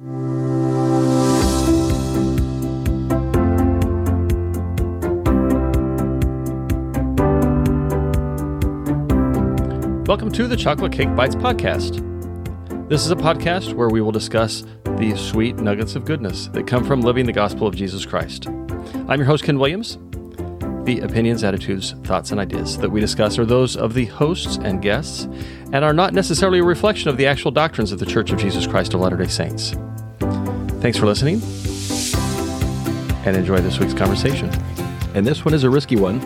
Welcome to the Chocolate Cake Bites podcast. This is a podcast where we will discuss the sweet nuggets of goodness that come from living the gospel of Jesus Christ. I'm your host, Ken Williams. The opinions, attitudes, thoughts, and ideas that we discuss are those of the hosts and guests and are not necessarily a reflection of the actual doctrines of the Church of Jesus Christ of Latter day Saints. Thanks for listening and enjoy this week's conversation. And this one is a risky one.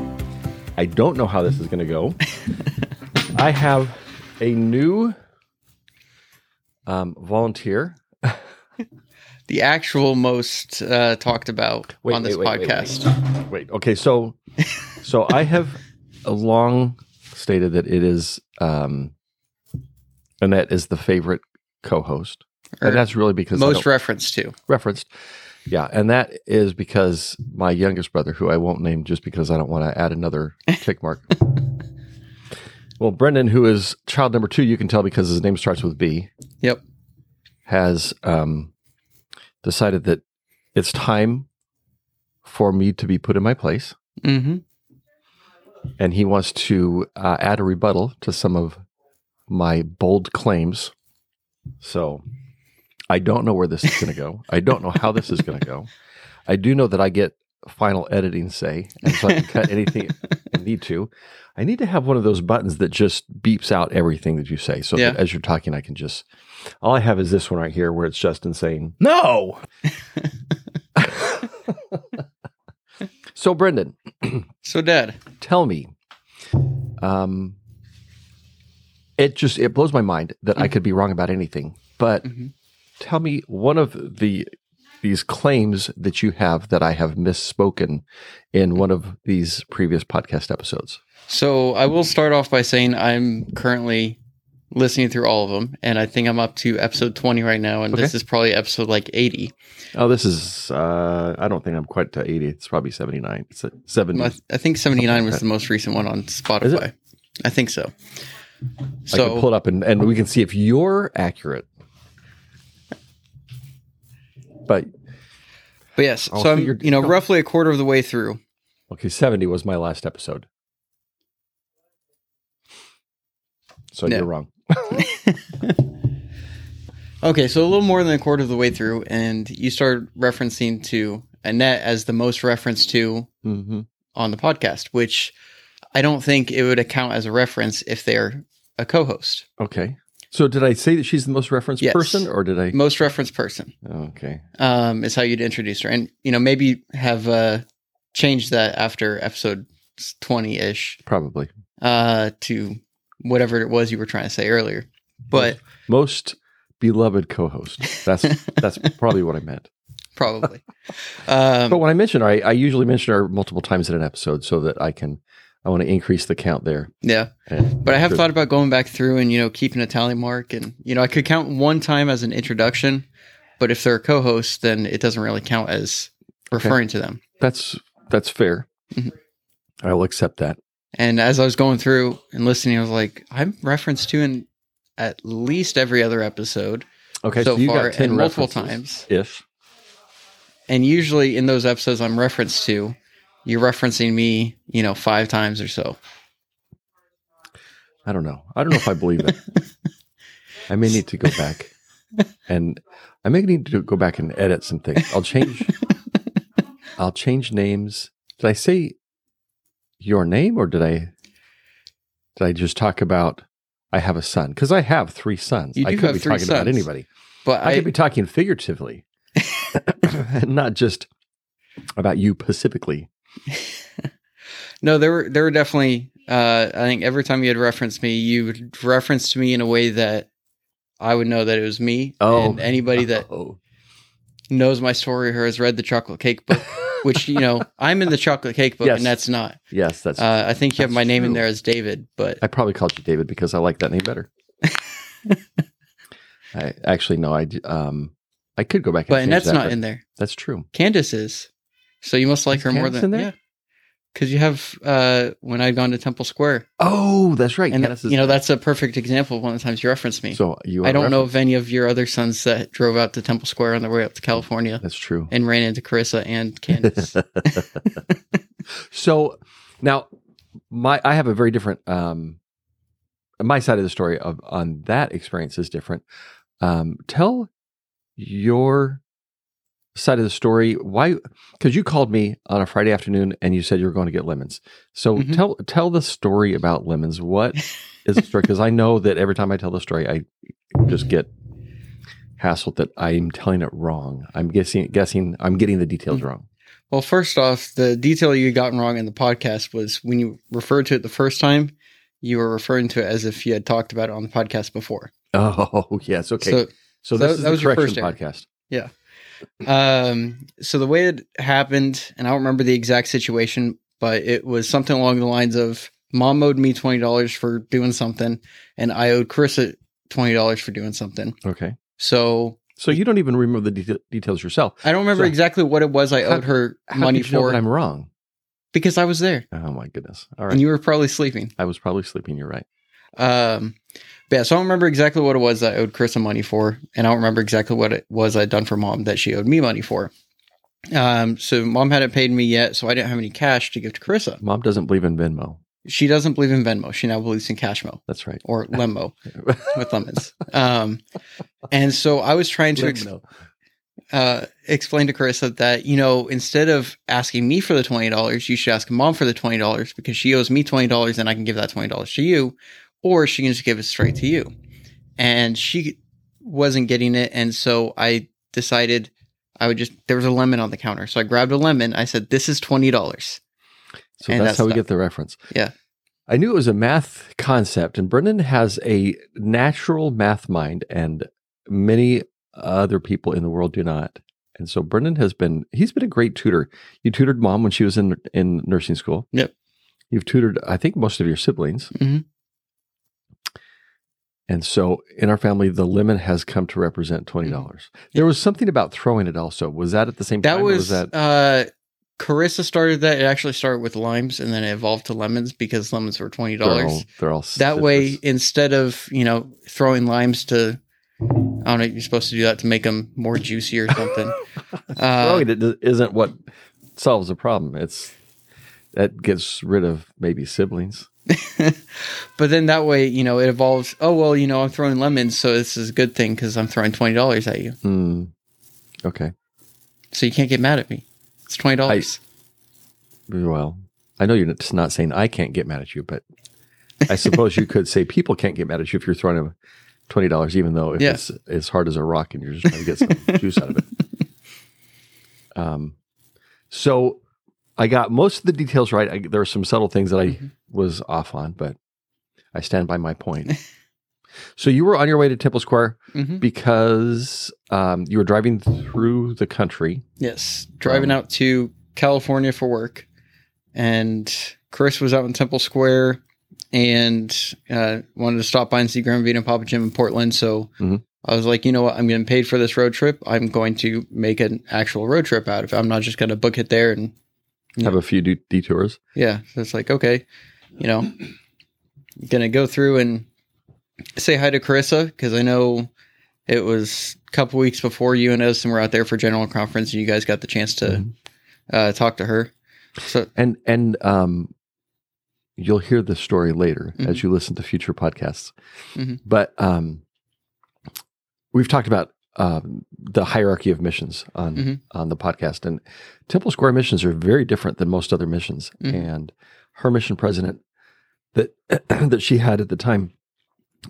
I don't know how this is going to go. I have a new um, volunteer. The actual most uh, talked about Wait, on this wait, wait, wait, podcast. Wait, okay, so so I have long stated that it is um, Annette is the favorite co-host, and that's really because most don't- to. referenced. Yeah, and that is because my youngest brother, who I won't name just because I don't want to add another tick mark. well, Brendan, who is child number two, you can tell because his name starts with B, Yep. has um, decided that it's time for me to be put in my place, hmm and he wants to uh, add a rebuttal to some of my bold claims. So I don't know where this is going to go. I don't know how this is going to go. I do know that I get final editing say, and so I can cut anything I need to. I need to have one of those buttons that just beeps out everything that you say. So Yeah. that as you're talking, I can just. All I have is this one right here, where it's Justin saying no. so, Brendan, So, Dad. tell me um it just it blows my mind that i could be wrong about anything but Mhm. Tell me one of the these claims that you have that i have misspoken in one of these previous podcast episodes. So, I will start off by saying I'm currently listening through all of them, and I think I'm up to episode 20 right now, and this is probably episode like 80. oh this is uh i don't think i'm quite to 80 it's probably 79 it's 70 I, think 79 was the most recent one on Spotify. I think so. i can pull it up and, and we can see if you're accurate but but yes, I'll so I'm you know roughly a quarter of the way through. Okay, 70 was my last episode. So Yeah. you're wrong. Okay, so a little more than a quarter of the way through, and you start referencing to Annette as the most reference to Mm-hmm. on the podcast, which I don't think it would account as a reference if they're a co-host. Okay. So did I say that she's the most referenced Yes. person or did I? Most referenced person Okay. um, is how you'd introduce her, and you know maybe have uh, changed that after episode twenty ish Probably. uh, to whatever it was you were trying to say earlier. But Most beloved co-host. That's that's probably what I meant. probably, um, But when I mention her, I, I usually mention her multiple times in an episode so that I can I want to increase the count there. yeah. And But I have thought about going back through and you know keeping a tally mark, and you know I could count one time as an introduction, but if they're a co-host, then it doesn't really count as referring to them. that's that's fair. Mhm. I will accept that. And as I was going through and listening, I was like, I'm referenced to in at least every other episode Okay, so, so, you far, got ten and multiple times. If And usually in those episodes I'm referenced to, you're referencing me, you know, five times or so. I don't know. I don't know if I believe it. I may need to go back and I may need to go back and edit some things. I'll change. I'll change names. Did I say your name or did I? Did I just talk about? I have a son because I have three sons. You I could be talking about anybody. But I, I, could be talking figuratively, not just about you specifically. No, there were there were definitely. Uh, I think every time you had referenced me, you would reference me in a way that I would know that it was me. Oh. and anybody that Oh, knows my story or has read the Chocolate Cake Book, which you know I'm in the Chocolate Cake Book, Yes. and that's not. yes, that's. Uh, I think you have my name in there as David, but I probably called you David because I like that name better. I actually no, I um, I could go back and but change Annette's that, not in there. That's true. Candace is, so you must like her more than yeah. because you have uh, when I'd gone to Temple Square, Oh, that's right. and you know that's a perfect example of one of the times you referenced me. so you. I don't know referenced. of any of your other sons that drove out to Temple Square on their way up to California That's true. and ran into Carissa and Candace. so now my I have a very different um my side of the story of on that experience is different. Um tell your side of the story why because you called me on a Friday afternoon and you said you were going to get lemons. So Mhm. tell tell the story about lemons. What is the story? Because I know that every time I tell the story, I just get hassled that I'm telling it wrong. I'm guessing guessing I'm getting the details Mm-hmm. wrong. well, first off, the detail you gotten wrong in the podcast was when you referred to it the first time, you were referring to it as if you had talked about it on the podcast before. Oh yes, okay. So, So this that- is that the was your first error. podcast. Um, so the way it happened, and I don't remember the exact situation, but it was something along the lines of mom owed me twenty dollars for doing something, and I owed Carissa twenty dollars for doing something. Okay, So so you don't even remember the deta- details yourself. I don't remember So- exactly what it was I How- owed her money did you know for I'm wrong? because I was there Oh my goodness! All right, and you were probably sleeping. I was probably sleeping. You're right. Um, but yeah, so I don't remember exactly what it was I owed Carissa money for, and I don't remember exactly what it was I'd done for mom that she owed me money for. Um, so mom hadn't paid me yet, so I didn't have any cash to give to Carissa. Mom doesn't believe in Venmo. She doesn't believe in Venmo. She now believes in Cashmo That's right. or Lemmo with lemons. Um, and so I was trying to ex- uh, explain to Carissa that, you know, instead of asking me for the $20, you should ask mom for the $20 because she owes me $20 and I can give that $20 to you, or she can just give it straight to you. And she wasn't getting it. And so I decided I would just, there was a lemon on the counter. So I grabbed a lemon. I said, this is $20. So And that's, how we get the reference. Yeah. I knew it was a math concept, and Brendan has a natural math mind, and many other people in the world do not. And so Brendan has been he's been a great tutor. You tutored mom when she was in in nursing school. Yep. You've tutored, I think, most of your siblings. Mhm. And so in our family, the lemon has come to represent twenty dollars. There was something about throwing it also. Was that at the same That time? or was, that uh, Carissa started that. It actually started with limes and then it evolved to lemons because lemons were $20. they're all, they're all that way instead of you know throwing limes to i don't know you're supposed to do that to make them more juicy or something uh, throwing it isn't what solves the problem. It's that gets rid of maybe siblings. but then that way you know it evolves oh well you know i'm throwing lemons so this is a good thing because i'm throwing $20 at you Hmm. Okay. so you can't get mad at me it's $20 Well, I know you're just not saying I can't get mad at you, but I suppose you could say people can't get mad at you if you're throwing them twenty dollars, even though if Yeah. it's as hard as a rock and you're just trying to get some juice out of it. Um. So I got most of the details right. I, there are some subtle things that I Mhm. was off on, but I stand by my point. so you were on your way to Temple Square Mhm. because um, you were driving through the country. yes driving Um, out to california for work and chris was out in temple square and uh, wanted to stop by and see Grandma Vita and Papa Jim in Portland. So Mhm. I was like, you know what? I'm getting paid for this road trip. I'm going to make an actual road trip out of it. I'm not just going to book it there. And Yeah. Have a few de- detours. yeah, so it's like, okay, you know, going to go through and say hi to Carissa because I know it was a couple weeks before you and us Edison were out there for general conference and you guys got the chance to Mhm. uh, talk to her. So And and um, you'll hear the story later Mhm. as you listen to future podcasts. Mhm. But um, we've talked about um, the hierarchy of missions on Mhm. on the podcast, and Temple Square missions are very different than most other missions. Mhm. And her mission president that that she had at the time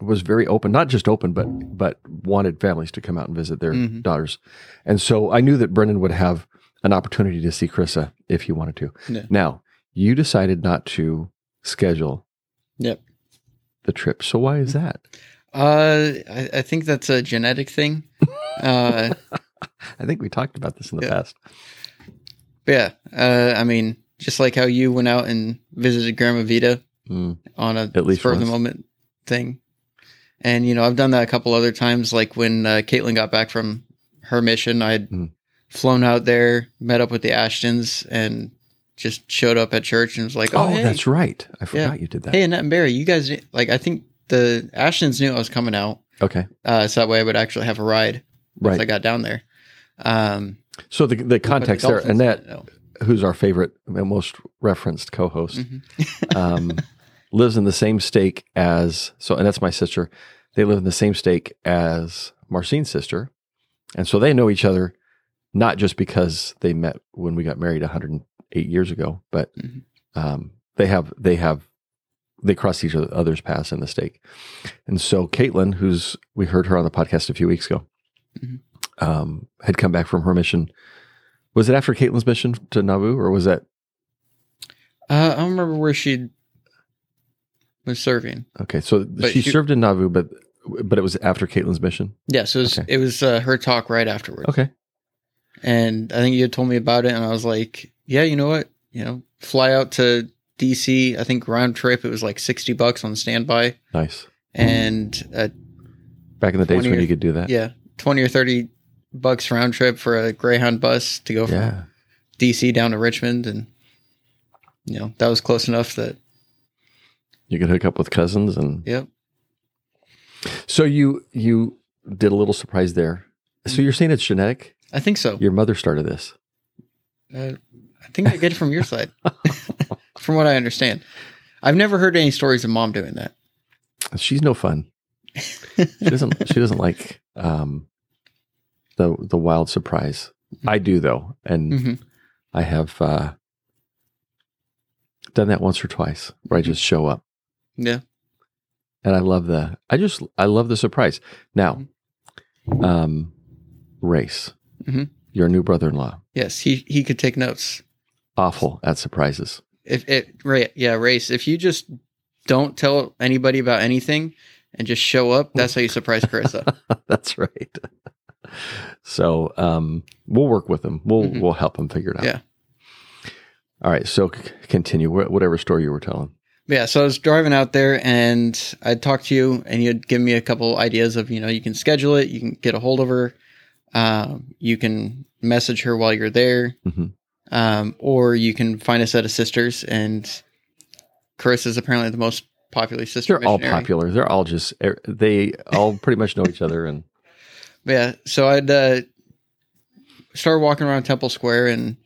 was very open, not just open, but but wanted families to come out and visit their Mhm. daughters. And so I knew that Brendan would have an opportunity to see Chrissa if he wanted to. Yeah. Now, you decided not to schedule Yep. the trip. So why is that? Uh, I, I think that's a genetic thing. uh, I think we talked about this in the Yeah. past. but yeah, uh, I mean, just like how you went out and visited Grandma Vita Mm, on a At least spur of the moment thing. And you know, I've done that a couple other times. Like when uh, Caitlin got back from her mission, I'd Mhm. flown out there, met up with the Ashtons, and just showed up at church and was like, Oh, "Oh, hey, that's right. I forgot Yeah. you did that. hey, Annette and Barry, you guys like I think the Ashtons knew I was coming out, Okay. uh, so that way I would actually have a ride once Right. I got down there." Um, so the the but the context there, Annette, who's our favorite and most referenced co-host, Mhm. um, lives in the same stake as so, and that's my sister. They live in the same stake as Marcine's sister, and so they know each other not just because they met when we got married 108 years ago, but Mhm. um, they have they have they cross each other's paths in the stake. And so Caitlin, who's we heard her on the podcast a few weeks ago, Mhm. um, had come back from her mission. Was it after Caitlin's mission to Nauvoo, or was that Uh, I don't remember where she was serving. okay? So But she she- served in Nauvoo, but but it was after Caitlin's mission. Yeah, so it was, Okay. it was uh, her talk right afterwards. Okay, And I think you had told me about it, and I was like, yeah, you know what? You know, fly out to DC. I think round trip, it was like 60 bucks on standby. nice. And uh, Back in the days when or- you could do that. yeah, 20 or 30 bucks round trip for a Greyhound bus to go from yeah. DC down to Richmond. And, you know, that was close enough that, You could hook up with cousins, and yep. so you you did a little surprise there. So you're saying it's genetic? I think so. Your mother started this. Uh, I think I get it from your side, from what I understand. I've never heard any stories of mom doing that. She's no fun. She doesn't. she doesn't like um, the the wild surprise. I do though, and Mhm. I have uh, done that once or twice, where I just show up, Yeah. and I love the. I just I love the surprise. Now, um, race. Mhm. Your new brother-in-law, Yes, he he could take notes. awful at surprises. If it right, yeah, race. If you just don't tell anybody about anything and just show up, that's how you surprise Carissa. That's right. So um, we'll work with him. We'll Mhm. we'll help him figure it out. Yeah. All right. So c- continue. Wh- Whatever story you were telling. yeah, so I was driving out there and I'd talk to you and you'd give me a couple ideas of, you know, you can schedule it, you can get a hold of her, um, you can message her while you're there, Mhm. Um, or you can find a set of sisters. And Chris is apparently the most popular sister. They're all missionary. popular. They're all just er, they all pretty much know each other. And Yeah, so I'd uh, started walking around Temple Square and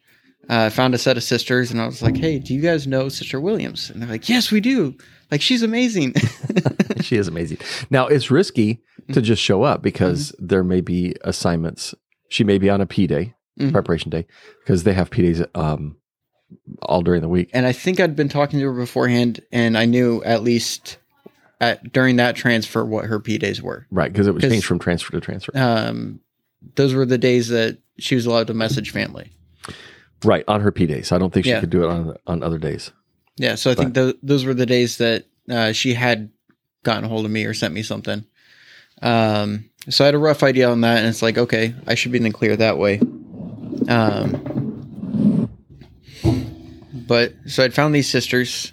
uh, found a set of sisters, and I was like, "Hey, do you guys know Sister Williams?" And they're like, "Yes, we do. Like, she's amazing." she is amazing. Now it's risky Mm-hmm. to just show up because there may be assignments. She may be on a P day, Mhm. preparation day, because they have P days um, all during the week. and I think I'd been talking to her beforehand, and I knew at least at during that transfer what her P days were. Right, because it was changed from transfer to transfer. Um, those were the days that she was allowed to message family. right on her P days. I don't think she Yeah. could do it on on other days. Yeah, so I think th- those were the days that uh, she had gotten a hold of me or sent me something. Um, so I had a rough idea on that, and it's like, okay, I should be in the clear that way. Um, but so I'd found these sisters,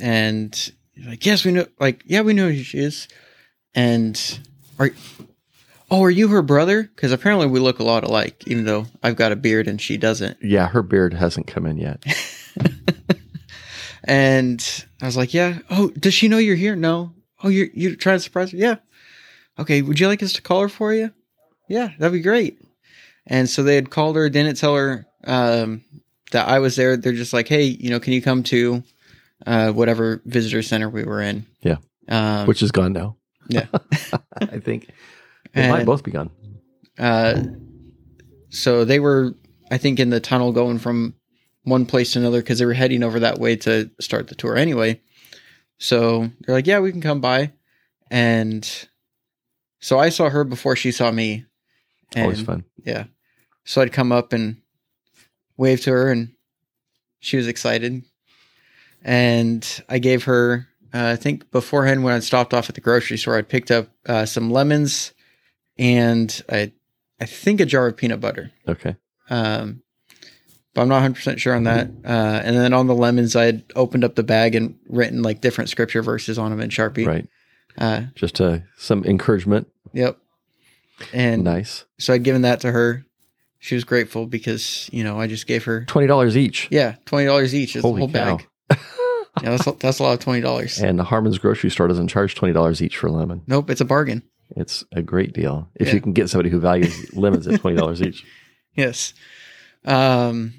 and like, yes, we know, like, yeah, we know who she is, and are, oh, are you her brother? Because apparently we look a lot alike, even though I've got a beard and she doesn't. Yeah, her beard hasn't come in yet. And I was like, yeah. Oh, does she know you're here? No. Oh, you're you're trying to surprise her? Yeah. Okay. Would you like us to call her for you? Yeah, that'd be great. And so they had called her, didn't tell her um, that I was there. They're just like, hey, you know, can you come to uh, whatever visitor center we were in? Yeah. Um, Which is gone now. yeah. I think they might both be gone. Uh, so they were, I think, in the tunnel going from one place to another because they were heading over that way to start the tour anyway. So they're like, yeah, we can come by. And so I saw her before she saw me. And Always fun. yeah. So I'd come up and wave to her, and she was excited. And I gave her, uh, I think beforehand when I stopped off at the grocery store, I'd picked up uh, some lemons and I, I think a jar of peanut butter. Okay. Um, but I'm not 100 percent sure on that. Uh, and then on the lemons, I had opened up the bag and written like different scripture verses on them in Sharpie. Right. Uh, Just uh, some encouragement. yep. And nice. so I'd given that to her. She was grateful because you know I just gave her Twenty dollars each. yeah twenty dollars each. It's Holy the whole cow. bag. yeah, that's a, that's a lot of twenty dollars. And the Harmons grocery store doesn't charge twenty dollars each for lemon. Nope, it's a bargain. It's a great deal if Yeah. you can get somebody who values lemons at twenty dollars each. Yes. Um.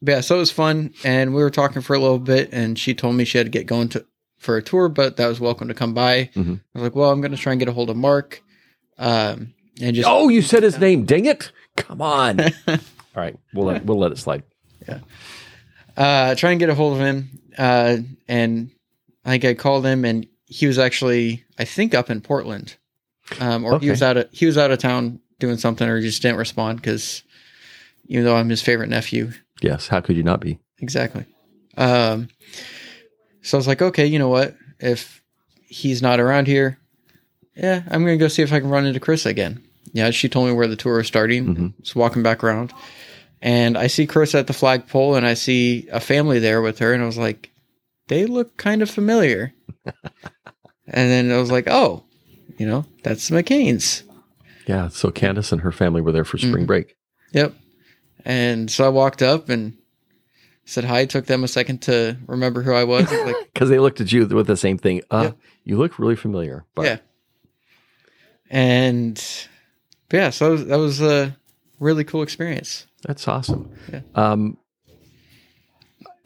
but yeah, so it was fun, and we were talking for a little bit, and she told me she had to get going to for a tour, but that was welcome to come by. Mhm. I was like, well, I'm going to try and get a hold of Mark, um, and just Oh, you said his name. Dang it! Come on. All right, we'll let we'll let it slide. Yeah. Uh, try and get a hold of him. Uh, and I think I called him, and he was actually, I think, up in Portland, um, or he was out of he was out of town doing something, or he just didn't respond because, even though I'm his favorite nephew, Yes. How could you not be? exactly. Um, so I was like, okay, you know what? If he's not around here, yeah, I'm gonna go see if I can run into Chris again. Yeah, she told me where the tour was starting. Mhm. Just walking back around, and I see Chris at the flagpole, and I see a family there with her, and I was like, they look kind of familiar. and then I was like, oh, you know, that's the McCain's. Yeah. So Candace and her family were there for spring Mhm. break. Yep. And so I walked up and said hi. Took them a second to remember who I was. like, Because they looked at you with the same thing. Uh, Yep. You look really familiar. But Yeah. And yeah, so that was, that was a really cool experience. That's awesome. Yeah. Um,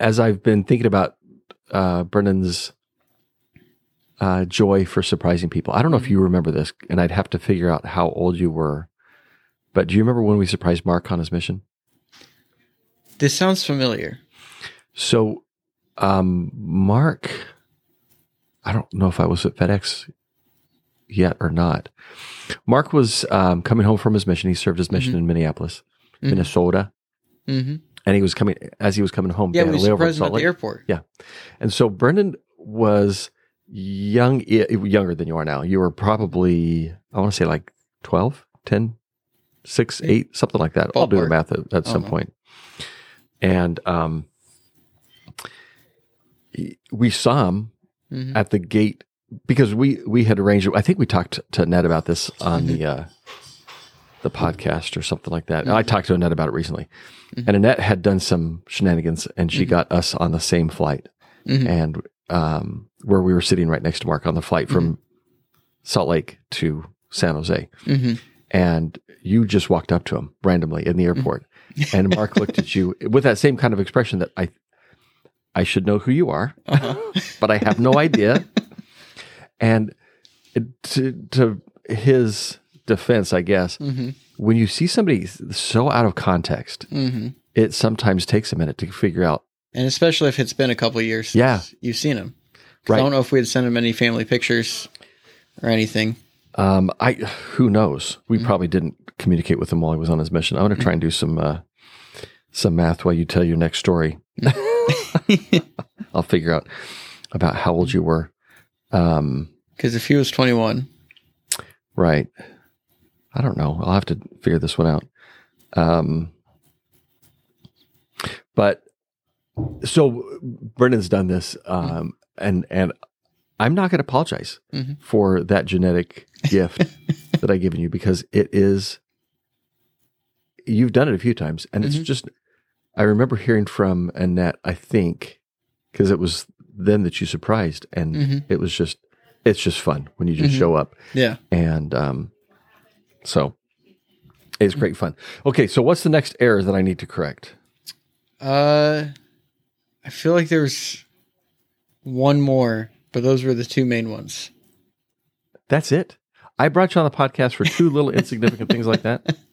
as I've been thinking about uh, Brendan's uh, joy for surprising people, I don't know if you remember this, and I'd have to figure out how old you were. But do you remember when we surprised Mark on his mission? This sounds familiar. So, um, Mark, I don't know if I was at FedEx yet or not. Mark was um, coming home from his mission. He served his mission in Minneapolis, Mhm. Minnesota, hmm and he was coming as he was coming home. Yeah, we surprised him at the airport. And so Brendan was young, younger than you are now. You were probably, I want to say like 12, 10, 6, 8, something like that. I'll do the math at, at some know. point. And um, we saw him hmm at the gate because we we had arranged. I think we talked to Ned about this on the uh, the podcast or something like that. I talked to Annette about it recently, and Annette had done some shenanigans, and she got us on the same flight, Mhm. and um, where we were sitting right next to Mark on the flight from Salt Lake to San Jose, and you just walked up to him randomly in the airport, and Mark looked at you with that same kind of expression that I I should know who you are Uh-huh. but I have no idea. and to, to his defense, I guess, hmm when you see somebody so out of context, hmm it sometimes takes a minute to figure out. And especially if it's been a couple of years since Yeah. you've seen him. Right. I don't know if we had sent him any family pictures or anything. Um, I who knows? We probably didn't communicate with him while he was on his mission. I'm going to try and do some uh, some math while you tell your next story. I'll figure out about how old you were. Um, Because if he was 21, Right. I don't know. I'll have to figure this one out. Um, but so Brendan's done this, um, and and I'm not going to apologize Mhm. for that genetic gift that I've given you because it is. You've done it a few times, and it's Mhm. just. I remember hearing from Annette. I think because it was then that you surprised, and Mhm. it was just. It's just fun when you just Mhm. show up yeah. and um, so it's great fun. Okay, so what's the next error that I need to correct? Uh, I feel like there's one more, but those were the two main ones. That's it. I brought you on the podcast for two little insignificant things like that.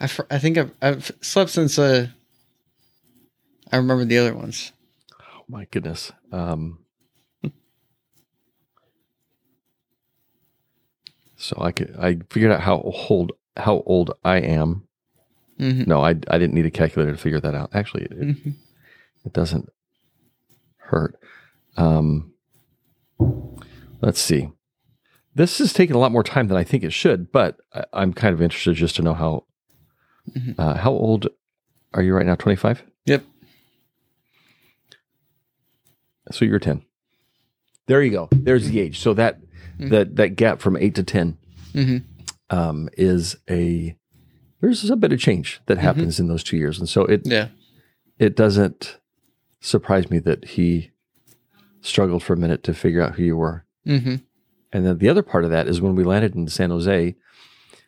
I, I think I've, I've slept since uh, I remember the other ones. Oh my goodness. Um, so I could I figured out how old how old I am. hmm No, I I didn't need a calculator to figure that out. Actually, it, it, hmm it doesn't hurt. Um, let's see. This is taking a lot more time than I think it should, but I, I'm kind of interested just to know how. Mhm. Uh, how old are you right now? Twenty five. Yep. So you're ten. There you go. There's the age. So that Mhm. that that gap from eight to ten hmm um, is a there's a bit of change that happens in those two years, and so it Yeah. it doesn't surprise me that he struggled for a minute to figure out who you were. hmm And then the other part of that is when we landed in San Jose,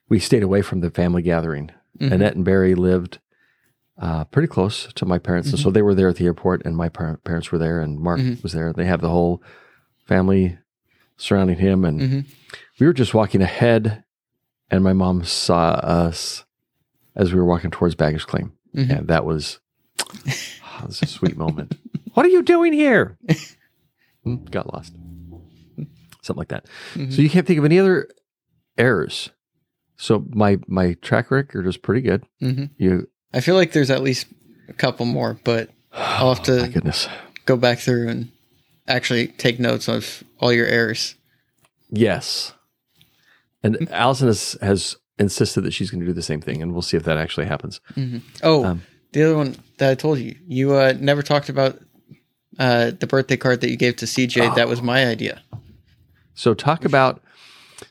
we stayed away from the family gathering. Mhm. Annette and Barry lived uh, pretty close to my parents, and so they were there at the airport, and my par- parents were there, and Mark Mhm. was there. They have the whole family surrounding him, and Mhm. we were just walking ahead, and my mom saw us as we were walking towards baggage claim, Mhm. and that was, that was a sweet moment. What are you doing here? Hmm, Got lost, something like that. Mhm. So you can't think of any other errors. So my my track record is pretty good. Mhm. You, I feel like there's at least a couple more, but I'll have oh to goodness. go back through and actually take notes of all your errors. Yes. And Allison has, has insisted that she's going to do the same thing, and we'll see if that actually happens. Oh, Um, the other one that I told you, you uh, never talked about uh, the birthday card that you gave to CJ. That was my idea. So talk about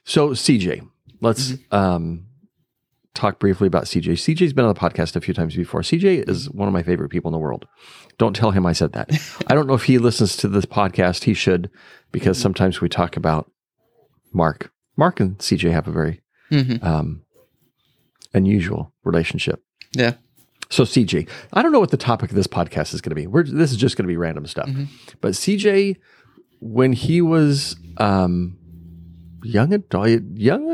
so CJ. Let's um, talk briefly about CJ. CJ's been on the podcast a few times before. CJ is one of my favorite people in the world. Don't tell him I said that. I don't know if he listens to this podcast. He should, because sometimes we talk about Mark. Mark and CJ have a very hmm um, unusual relationship. Yeah. So CJ, I don't know what the topic of this podcast is going to be. We're, this is just going to be random stuff. Mhm. But CJ, when he was um, young adult, young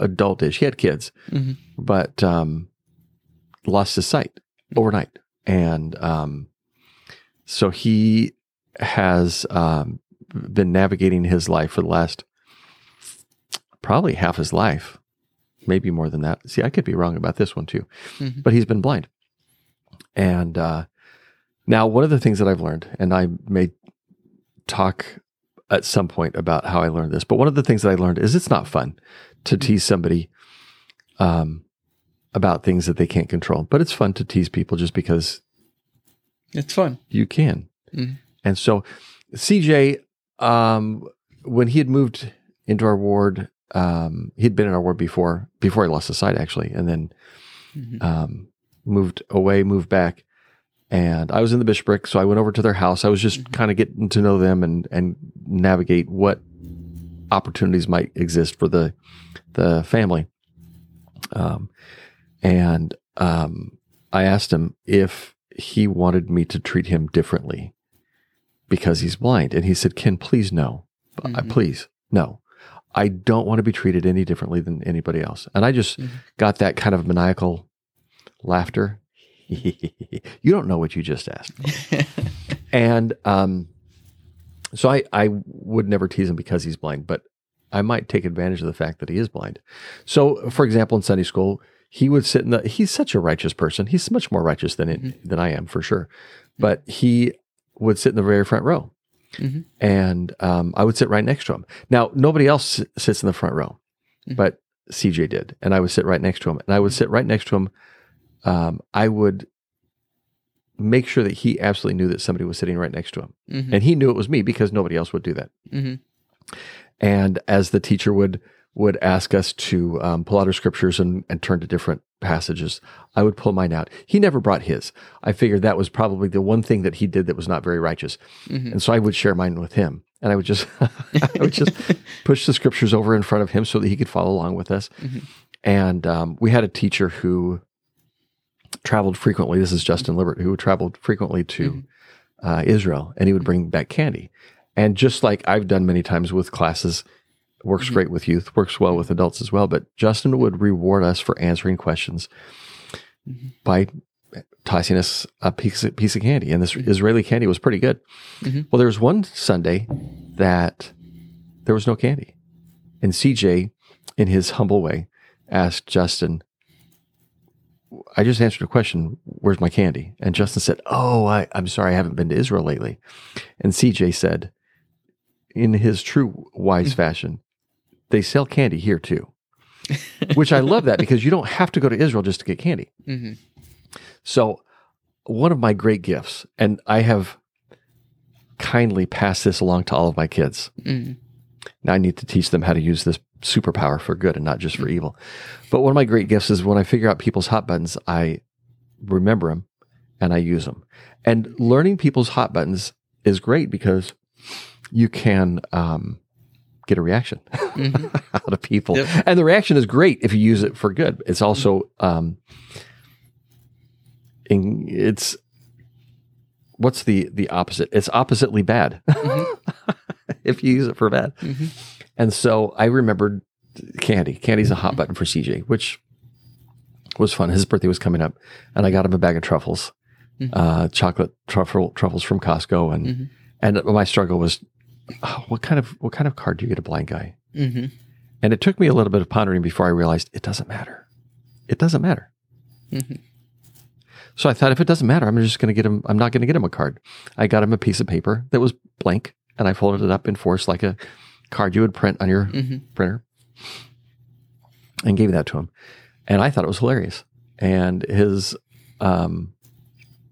adultish, he had kids, Mhm. but um, lost his sight overnight, and um, so he has um, been navigating his life for the last probably half his life, maybe more than that. See, I could be wrong about this one too, Mhm. but he's been blind. And uh, now, one of the things that I've learned, and I may talk at some point about how I learned this, but one of the things that I learned is it's not fun to tease somebody um, about things that they can't control, but it's fun to tease people just because It's fun. you can. Mhm. And so, CJ, um, when he had moved into our ward, um, he'd been in our ward before before he lost his sight, actually, and then Mhm. um, moved away, moved back. And I was in the bishopric, so I went over to their house. I was just kind of getting to know them and and navigate what opportunities might exist for the the family. Um, and um, I asked him if he wanted me to treat him differently because he's blind, and he said, "Ken, please no, Mhm. please no." I don't want to be treated any differently than anybody else. And I just Mhm. got that kind of maniacal laughter. you don't know what you just asked. And um, so I, I would never tease him because he's blind, but I might take advantage of the fact that he is blind. So, for example, in Sunday school, he would sit in the. He's such a righteous person. He's much more righteous than it, than I am for sure. But he would sit in the very front row, Mhm. and um, I would sit right next to him. Now, nobody else s- sits in the front row, Mhm. but CJ did, and I would sit right next to him, and I would sit right next to him. Um, I would make sure that he absolutely knew that somebody was sitting right next to him. Mhm. And he knew it was me because nobody else would do that. Mhm. And as the teacher would would ask us to um, pull out our scriptures and, and turn to different passages, I would pull mine out. He never brought his. I figured that was probably the one thing that he did that was not very righteous. Mhm. And so I would share mine with him. And I would just I would just push the scriptures over in front of him so that he could follow along with us. Mhm. And um, we had a teacher who traveled frequently. This is Justin Libert, who traveled frequently to Mhm. uh, Israel, and he would bring back candy. And just like I've done many times with classes, works Mhm. great with youth, works well with adults as well. But Justin would reward us for answering questions Mhm. by tossing us a piece of, piece of candy. And this Mhm. Israeli candy was pretty good. Mhm. Well, there was one Sunday that there was no candy. And CJ, in his humble way, asked Justin, I just answered a question. Where's my candy? And Justin said, Oh, I, I'm sorry. I haven't been to Israel lately. And CJ said, in his true wise fashion, they sell candy here too. Which I love that because you don't have to go to Israel just to get candy. Mhm. So, one of my great gifts, and I have kindly passed this along to all of my kids. Mhm. Now I need to teach them how to use this superpower for good and not just for evil. But one of my great gifts is when I figure out people's hot buttons, I remember them and I use them. And learning people's hot buttons is great because you can um, get a reaction out of people. Yep. And the reaction is great if you use it for good. It's also, um, in, it's, what's the, the opposite? It's oppositely bad if you use it for bad. Mhm. And so I remembered Candy. Candy's a hot button for CJ, which was fun. His birthday was coming up, and I got him a bag of truffles, Mhm. uh, chocolate truffle truffles from Costco, and Mhm. and my struggle was, oh, what kind of what kind of card do you get a blind guy? hmm And it took me a little bit of pondering before I realized it doesn't matter. It doesn't matter. Mhm. So I thought if it doesn't matter, I'm just going to get him. I'm not going to get him a card. I got him a piece of paper that was blank, and I folded it up in force like a card you would print on your hmm printer and gave that to him. And I thought it was hilarious. And his um,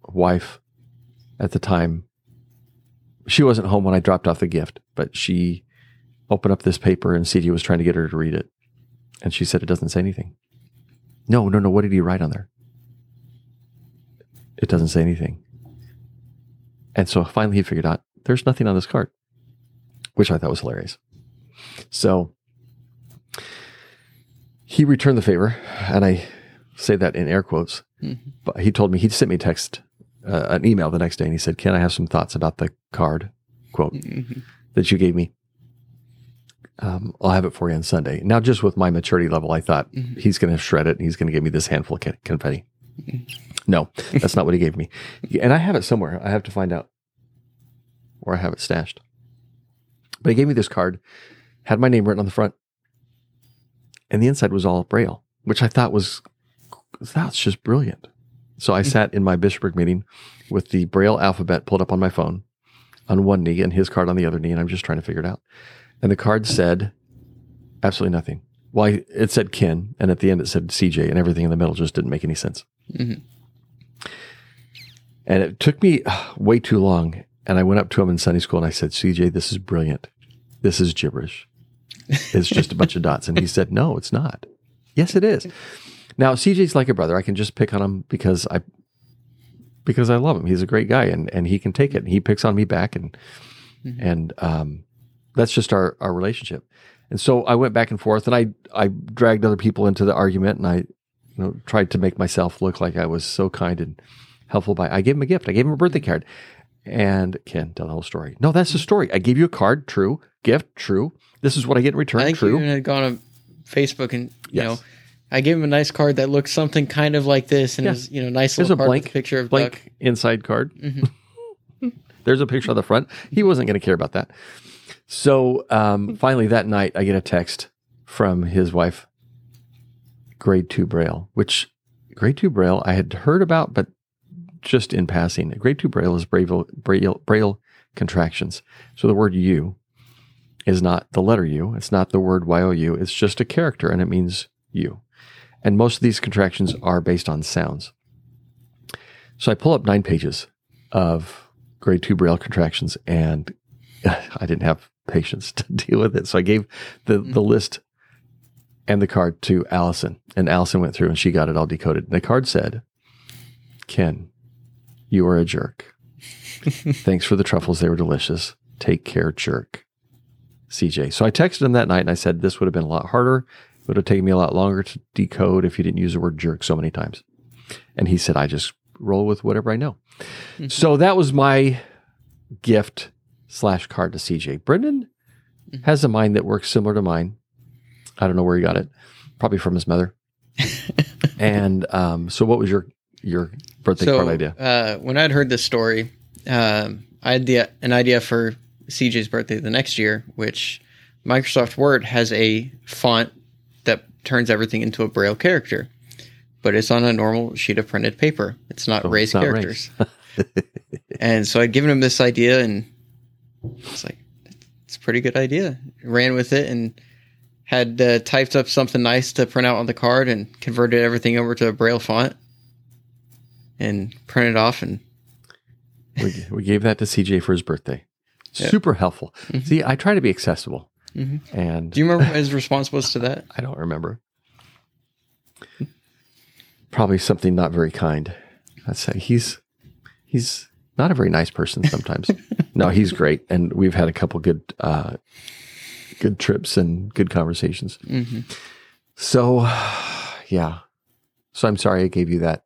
wife at the time, she wasn't home when I dropped off the gift, but she opened up this paper and CJ was trying to get her to read it. And she said, It doesn't say anything. No, no, no. What did he write on there? It doesn't say anything. And so finally he figured out there's nothing on this card, which I thought was hilarious. So he returned the favor, and I say that in air quotes. Mhm. But he told me he sent me a text, uh, an email the next day, and he said, "Can I have some thoughts about the card quote hmm that you gave me? Um, I'll have it for you on Sunday." Now, just with my maturity level, I thought Mhm. he's going to shred it and he's going to give me this handful of con- confetti. No, that's not what he gave me, and I have it somewhere. I have to find out where I have it stashed. But he gave me this card, had my name written on the front, and the inside was all braille, which I thought was that's just brilliant. So I sat in my bishopric meeting with the braille alphabet pulled up on my phone on one knee and his card on the other knee, and I'm just trying to figure it out. And the card said absolutely nothing. Well, I- it said Ken, and at the end it said CJ, and everything in the middle just didn't make any sense. hmm And it took me uh, way too long. And I went up to him in Sunday school and I said, CJ, this is brilliant. This is gibberish. It's just a bunch of dots. And he said, No, it's not. Yes, it is. Now, CJ's like a brother. I can just pick on him because I because I love him. He's a great guy and, and he can take it. And he picks on me back and Mhm. and um, that's just our, our relationship. And so I went back and forth and I I dragged other people into the argument and I you know tried to make myself look like I was so kind and helpful by I gave him a gift. I gave him a birthday card. And Ken, tell the whole story. No, that's the story. I gave you a card, true. Gift, true. This is what I get in I return, think true. you even had gone on Facebook and you Yes. know, I gave him a nice card that looked something kind of like this, and Yeah. it was you know nice There's little a card blank- with a picture of Blank duck. inside card. Mhm. There's a picture on the front. He wasn't going to care about that. So um, finally, that night, I get a text from his wife, grade two Braille, which grade two Braille I had heard about, but just in passing. Grade two Braille is Braille, Braille, Braille contractions. So the word U is not the letter U. It's not the word Y-O-U. It's just a character and it means you. And most of these contractions are based on sounds. So I pull up nine pages of grade two Braille contractions and I didn't have patience to deal with it. So I gave the, hmm. the list and the card to Allison and Allison went through and she got it all decoded. And the card said, Ken, you are a jerk. Thanks for the truffles. They were delicious. Take care, jerk. CJ. So I texted him that night and I said, this would have been a lot harder. It would have taken me a lot longer to decode if you didn't use the word jerk so many times. And he said, I just roll with whatever I know. So that was my gift slash card to CJ. Brendan has a mind that works similar to mine. I don't know where he got it. Probably from his mother. and um, so, what was your your birthday so card idea? Uh, when I'd heard this story, um, I had the, an idea for CJ's birthday the next year, which Microsoft Word has a font that turns everything into a Braille character, but it's on a normal sheet of printed paper. It's not Oh, raised it's not characters. and so I'd given him this idea, and it's like it's a pretty good idea. Ran with it and had uh, typed up something nice to print out on the card and converted everything over to a Braille font and printed off and we, we gave that to CJ for his birthday. Yeah. Super helpful. Mhm. See, I try to be accessible. Mhm. And Do you remember what his response was to that? I don't remember. Probably something not very kind. I'd say he's he's not a very nice person sometimes. no, he's great, and we've had a couple good uh, good trips and good conversations. hmm So, yeah. So I'm sorry I gave you that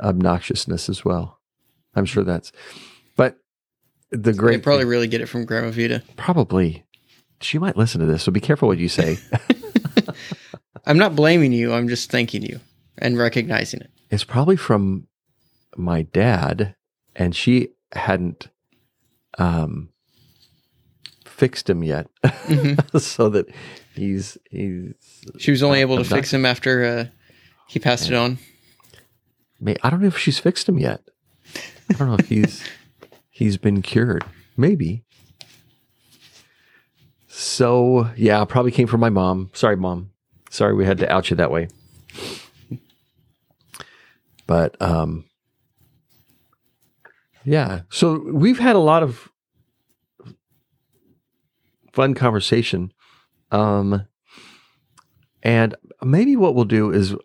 obnoxiousness as well. I'm sure that's, but the They great probably really get it from Grandma Vita. probably she might listen to this. So be careful what you say. I'm not blaming you. I'm just thanking you and recognizing it. it's probably from my dad, and she hadn't um, fixed him yet, Mhm. so that he's he's. She was only able to fix him after uh, he passed it on. I don't know if she's fixed him yet. I don't know if he's he's been cured. Maybe. So yeah, probably came from my mom. Sorry, mom. Sorry we had to out you that way. But um yeah. So we've had a lot of fun conversation. Um and maybe what we'll do is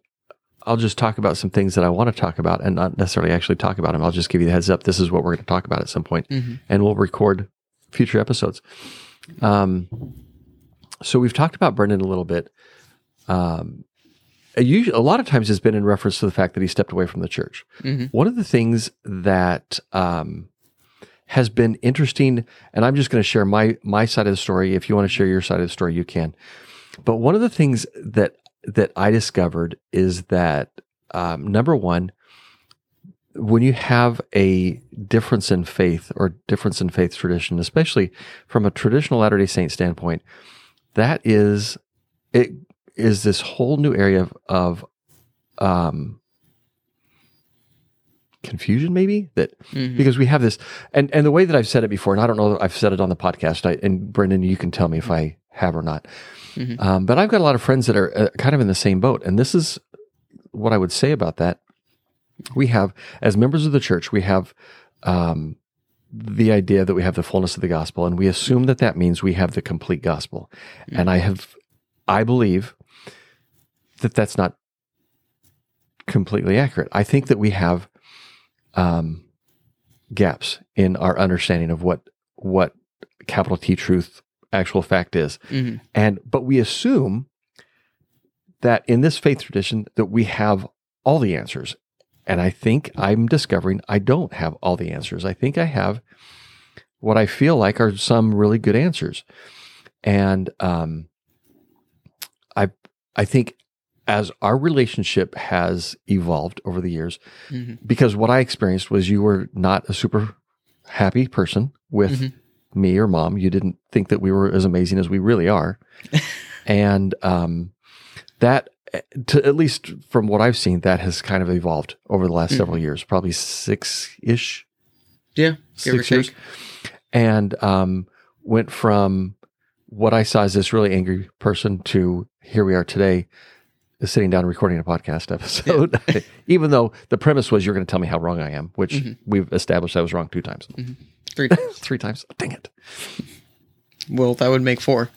I'll just talk about some things that I want to talk about and not necessarily actually talk about them. I'll just give you the heads up. This is what we're going to talk about at some point, Mhm. and we'll record future episodes. Um, so we've talked about Brendan a little bit. Um, a, usually, a lot of times it's been in reference to the fact that he stepped away from the church. Mhm. One of the things that um, has been interesting, and I'm just going to share my my side of the story. If you want to share your side of the story, you can. But one of the things that that I discovered is that um, number one, when you have a difference in faith or difference in faith tradition, especially from a traditional Latter Day Saint standpoint, that is it is this whole new area of, of um, confusion, maybe that Mhm. because we have this and and the way that I've said it before, and I don't know that I've said it on the podcast. I, and Brendan, you can tell me if I have or not. Mhm. Um, but I've got a lot of friends that are uh, kind of in the same boat, and this is what I would say about that. We have, as members of the church, we have um, the idea that we have the fullness of the gospel, and we assume that that means we have the complete gospel. And I have, I believe that that's not completely accurate. I think that we have um, gaps in our understanding of what what capital T truth actual fact is. Mhm. And but we assume that in this faith tradition that we have all the answers. And I think I'm discovering I don't have all the answers. I think I have what I feel like are some really good answers. And um I I think as our relationship has evolved over the years, Mhm. because what I experienced was you were not a super happy person with Mhm. Me or mom. You didn't think that we were as amazing as we really are. and um, that, to at least from what I've seen, that has kind of evolved over the last Mhm. several years, probably six ish, Yeah. Give or six years. take. And um, went from what I saw as this really angry person to here we are today, sitting down recording a podcast episode. Even though the premise was you're going to tell me how wrong I am, which Mhm. we've established I was wrong two times, Three times. three times. Dang it. well, that would make four.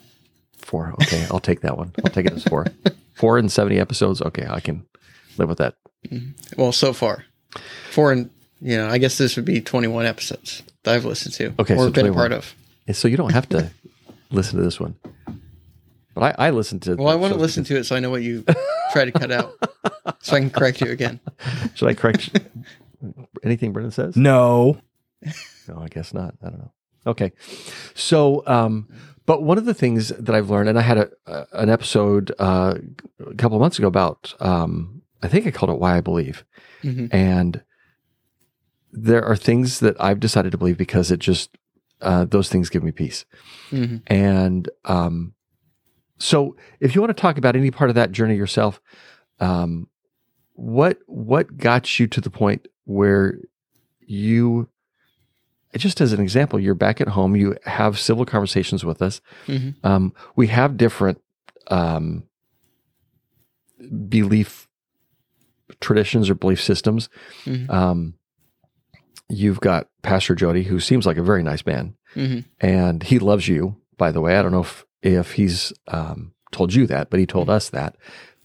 Four. Okay, I'll take that one. I'll take it as four. Four and seventy episodes. Okay, I can live with that. Mm-hmm. Well, so far, four and you know, I guess this would be twenty-one episodes that I've listened to Okay, or so been a 21. part of. And so you don't have to listen to this one, but I, I listened to. Well, I want to listen to it so I know what you try to cut out, so I can correct you again. Should I correct anything Brendan says? No. No, I guess not. I don't know. Okay. So, um, but one of the things that I've learned, and I had a, a an episode uh, a couple of months ago about, um, I think I called it "Why I Believe," Mhm. and there are things that I've decided to believe because it just uh, those things give me peace. Mhm. And um, so, if you want to talk about any part of that journey yourself, um, what what got you to the point where you, just as an example, you're back at home, you have civil conversations with us. Mhm. Um, we have different um, belief traditions or belief systems. Mhm. Um, you've got Pastor Jody, who seems like a very nice man Mhm. and he loves you by the way. I don't know if if he's um, told you that, but he told us that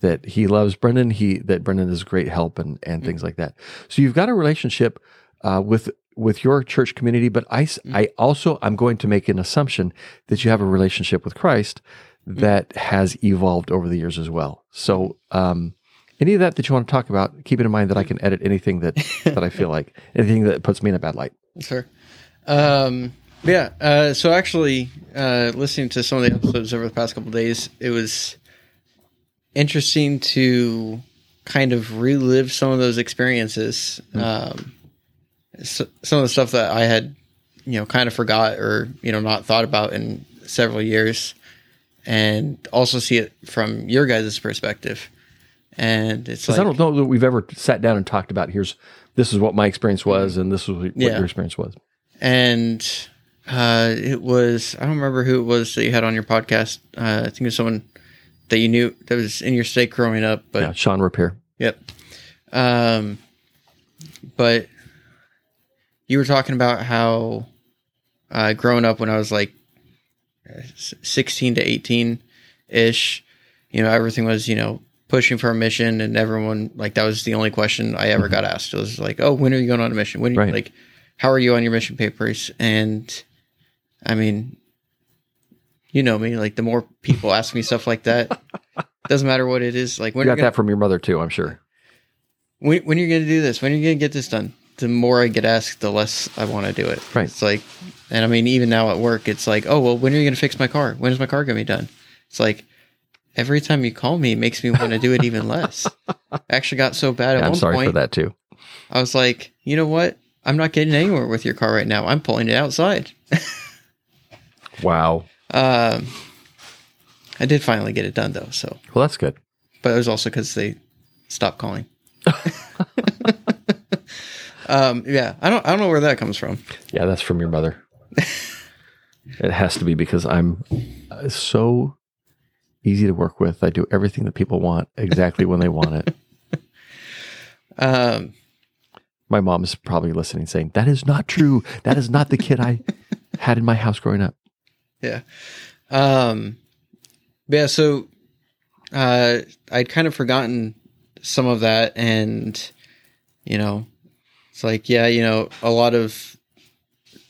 that he loves Brendan. He that Brendan is great help and and things like that. So you've got a relationship uh, with with your church community, but I, I also I'm going to make an assumption that you have a relationship with Christ that has evolved over the years as well. So um, any of that that you want to talk about, keeping in mind that I can edit anything that that I feel like anything that puts me in a bad light. Sure. Um, yeah. Uh, so actually, uh, listening to some of the episodes over the past couple days, it was interesting to kind of relive some of those experiences. Um, so, some of the stuff that I had, you know, kind of forgot or you know not thought about in several years, and also see it from your guys' perspective. And it's like, I don't know that we've ever sat down and talked about here's this is what my experience was and this is what Yeah. your experience was. and uh, it was I don't remember who it was that you had on your podcast. Uh, I think it was someone that you knew that was in your state growing up. But yeah, Sean Repair. yep. Um, but you were talking about how uh, growing up when I was like sixteen to eighteen ish, you know, everything was you know pushing for a mission, and everyone like that was the only question I ever got asked. It was like, oh, when are you going on a mission? When Right. like how are you on your mission papers? And I mean, you know me, like the more people ask me stuff like that, doesn't matter what it is. Like when You got gonna, that from your mother too, I'm sure. when, when you're going to do this, when are you're going to get this done, the more I get asked, the less I want to do it. Right. It's like, and I mean, even now at work, it's like, oh, well, when are you going to fix my car? When is my car going to be done? It's like, every time you call me, it makes me want to do it even less. I actually got so bad at Yeah, I'm sorry point. for that too. I was like, you know what? I'm not getting anywhere with your car right now. I'm pulling it outside. Wow. Um, I did finally get it done though. So, Well, that's good. but it was also because they stopped calling. um, yeah, I don't, I don't know where that comes from. Yeah, that's from your mother. it has to be because I'm uh, so easy to work with. I do everything that people want exactly when they want it. Um, My mom's probably listening saying, That is not true. That is not the kid I had in my house growing up. yeah. Um, yeah. So, uh, I'd kind of forgotten some of that, and you know, it's like, yeah, you know, a lot of,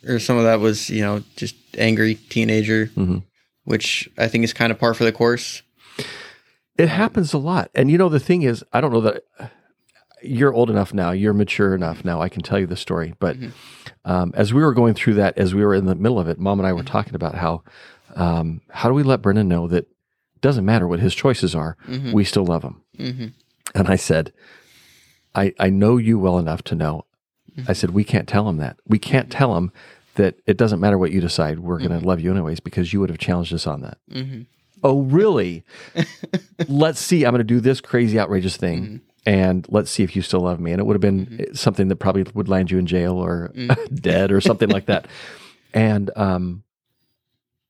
or some of that was, you know, just angry teenager, Mhm. which I think is kind of par for the course. It happens a lot. And you know, the thing is, I don't know that you're old enough now, you're mature enough now. I can tell you the story. But um, as we were going through that, as we were in the middle of it, mom and I were talking about how, um, how do we let Brendan know that it doesn't matter what his choices are, we still love him? hmm And I said, I, I know you well enough to know. I said, we can't tell him that. We can't tell him that it doesn't matter what you decide. We're going to mm-hmm. love you anyways because you would have challenged us on that. hmm Oh, really? let's see. I'm going to do this crazy, outrageous thing. Mm-hmm. And let's see if you still love me. And it would have been mm-hmm. something that probably would land you in jail or dead or something like that. And um,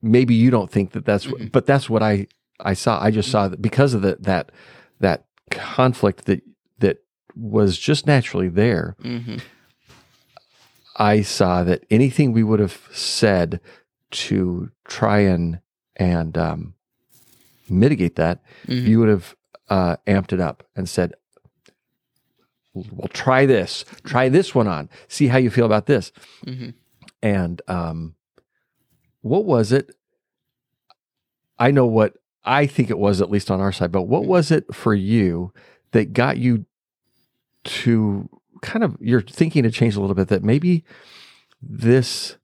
maybe you don't think that that's, but that's what I I saw. I just saw that because of the, that that conflict that that was just naturally there. I saw that anything we would have said to try and and um, mitigate that, Mhm. you would have uh, amped it up and said, "Well, try this. Try this one on. See how you feel about this." hmm And um, what was it? I know what I think it was, at least on our side. But what was it for you that got you to kind of your thinking to change a little bit? That maybe this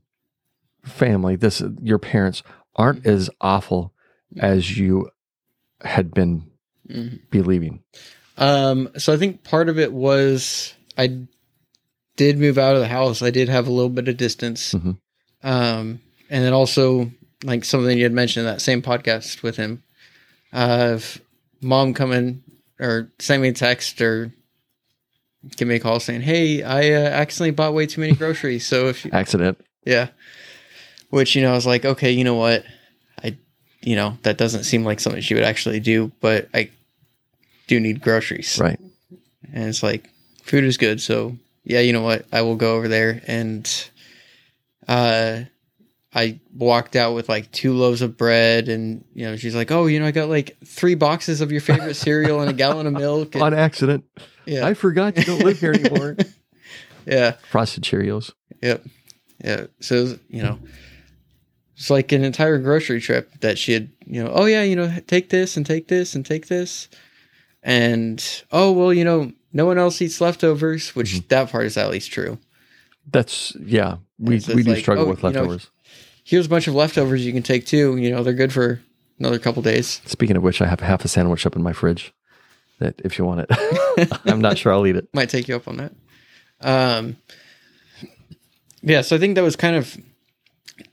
family, this your parents aren't as awful as you had been hmm believing. Um, so I think part of it was I did move out of the house. I did have a little bit of distance. Mhm. Um, and then also like something you had mentioned in that same podcast with him, of mom coming or sending me a text or give me a call saying, Hey, I uh, accidentally bought way too many groceries. So if you, Accident. yeah, which, you know, I was like, okay, you know what? I, you know, that doesn't seem like something she would actually do, but I do need groceries. Right. And it's like, food is good. So, yeah, you know what? I will go over there. And uh, I walked out with like two loaves of bread, and you know, she's like, "Oh, you know, I got like three boxes of your favorite cereal and a gallon of milk." And, On accident. Yeah, I forgot you don't live here anymore. yeah, Frosted Cheerios. yep, yeah. So you know, it's like an entire grocery trip that she had. You know, oh yeah, you know, take this and take this and take this, and oh well, you know, no one else eats leftovers, which mm-hmm. that part is at least true. That's yeah. We so we do like, struggle oh, with you know, leftovers. Here's a bunch of leftovers you can take too. You know, they're good for another couple days. Speaking of which, I have half a sandwich up in my fridge. That if you want it, I'm not sure I'll eat it. might take you up on that. Um, yeah, so I think that was kind of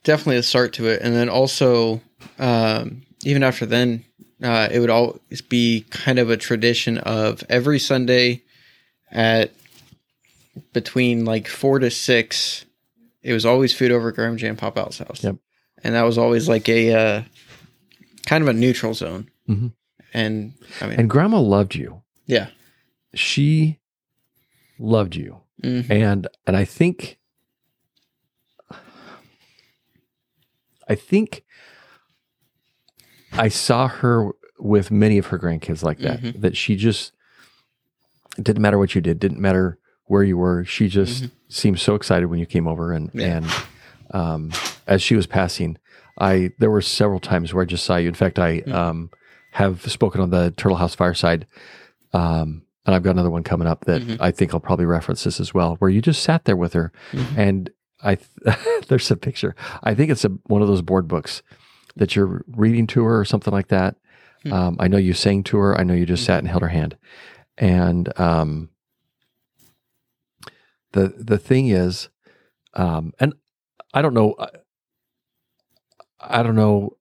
definitely a start to it, and then also um, even after then, uh, it would always be kind of a tradition of every Sunday at between like four to six. It was always food over at Graham Jam Pop Out's house, Yep. and that was always like a uh, kind of a neutral zone. Mhm. And I mean, And Grandma loved you. yeah, She loved you, Mhm. and and I think, I think, I saw her with many of her grandkids like that. Mhm. That she just it didn't matter what you did, didn't matter where you were. She just seemed so excited when you came over, and Yeah. and um, as she was passing, I there were several times where I just saw you. In fact, I um, have spoken on the Turtle House Fireside, um, and I've got another one coming up that Mhm. I think I'll probably reference this as well, where you just sat there with her, Mhm. and I there's a picture. I think it's a, one of those board books that you're reading to her or something like that. Hmm. Um, I know you sang to her. I know you just sat and held her hand, and um, the the thing is, um, and I don't know. I, I don't know.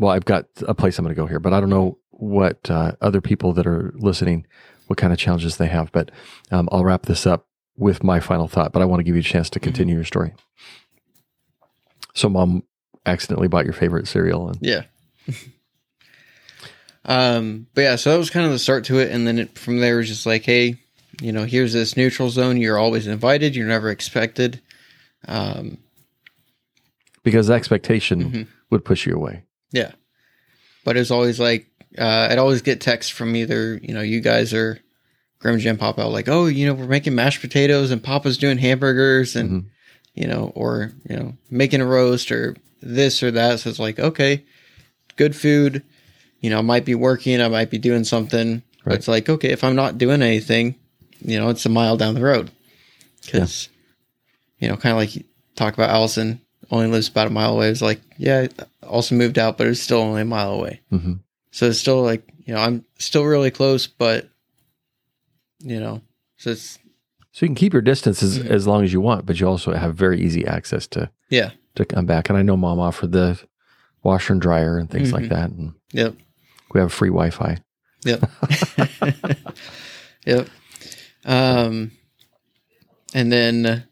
Well, I've got a place I'm going to go here, but I don't know what uh, other people that are listening, what kind of challenges they have. But um, I'll wrap this up with my final thought. But I want to give you a chance to continue your story. So, mom accidentally bought your favorite cereal, and Yeah. um, but yeah, so that was kind of the start to it, and then it, from there was just like, hey, you know, here's this neutral zone. You're always invited. You're never expected. Um, because expectation Mhm. would push you away. Yeah, but it was always like uh, I'd always get texts from either you know you guys or Grim Jim Pop out like, oh, you know, we're making mashed potatoes and Papa's doing hamburgers and Mhm. you know, or you know, making a roast or this or that. So it's like, okay, good food. You know, I might be working, I might be doing something. Right. it's like, okay, if I'm not doing anything, you know, it's a mile down the road. Because, you know, kind of like you talk about Allison only lives about a mile away. It's like, yeah, also moved out, but it's still only a mile away. hmm So it's still like, you know, I'm still really close, but, you know, so it's, So you can keep your distance as, Mhm. as long as you want, but you also have very easy access to yeah, to come back. And I know mom offered the washer and dryer and things Mhm. like that, and yep. we have free Wi-Fi. Yep. yep. Um, and then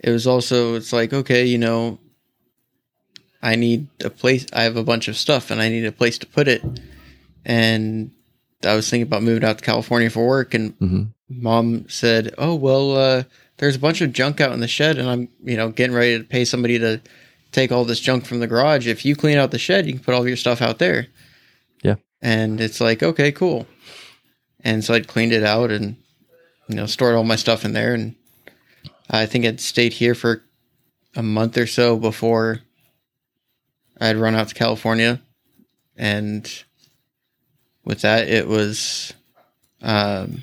it was also, it's like, okay, you know, I need a place. I have a bunch of stuff and I need a place to put it. And I was thinking about moving out to California for work. And hmm mom said, oh, well, uh, there's a bunch of junk out in the shed and I'm, you know, getting ready to pay somebody to take all this junk from the garage. If you clean out the shed, you can put all your stuff out there. Yeah. And it's like, okay, cool. And so I'd cleaned it out and, you know, stored all my stuff in there. And I think I'd stayed here for a month or so before I'd run out to California. And with that, it was, um,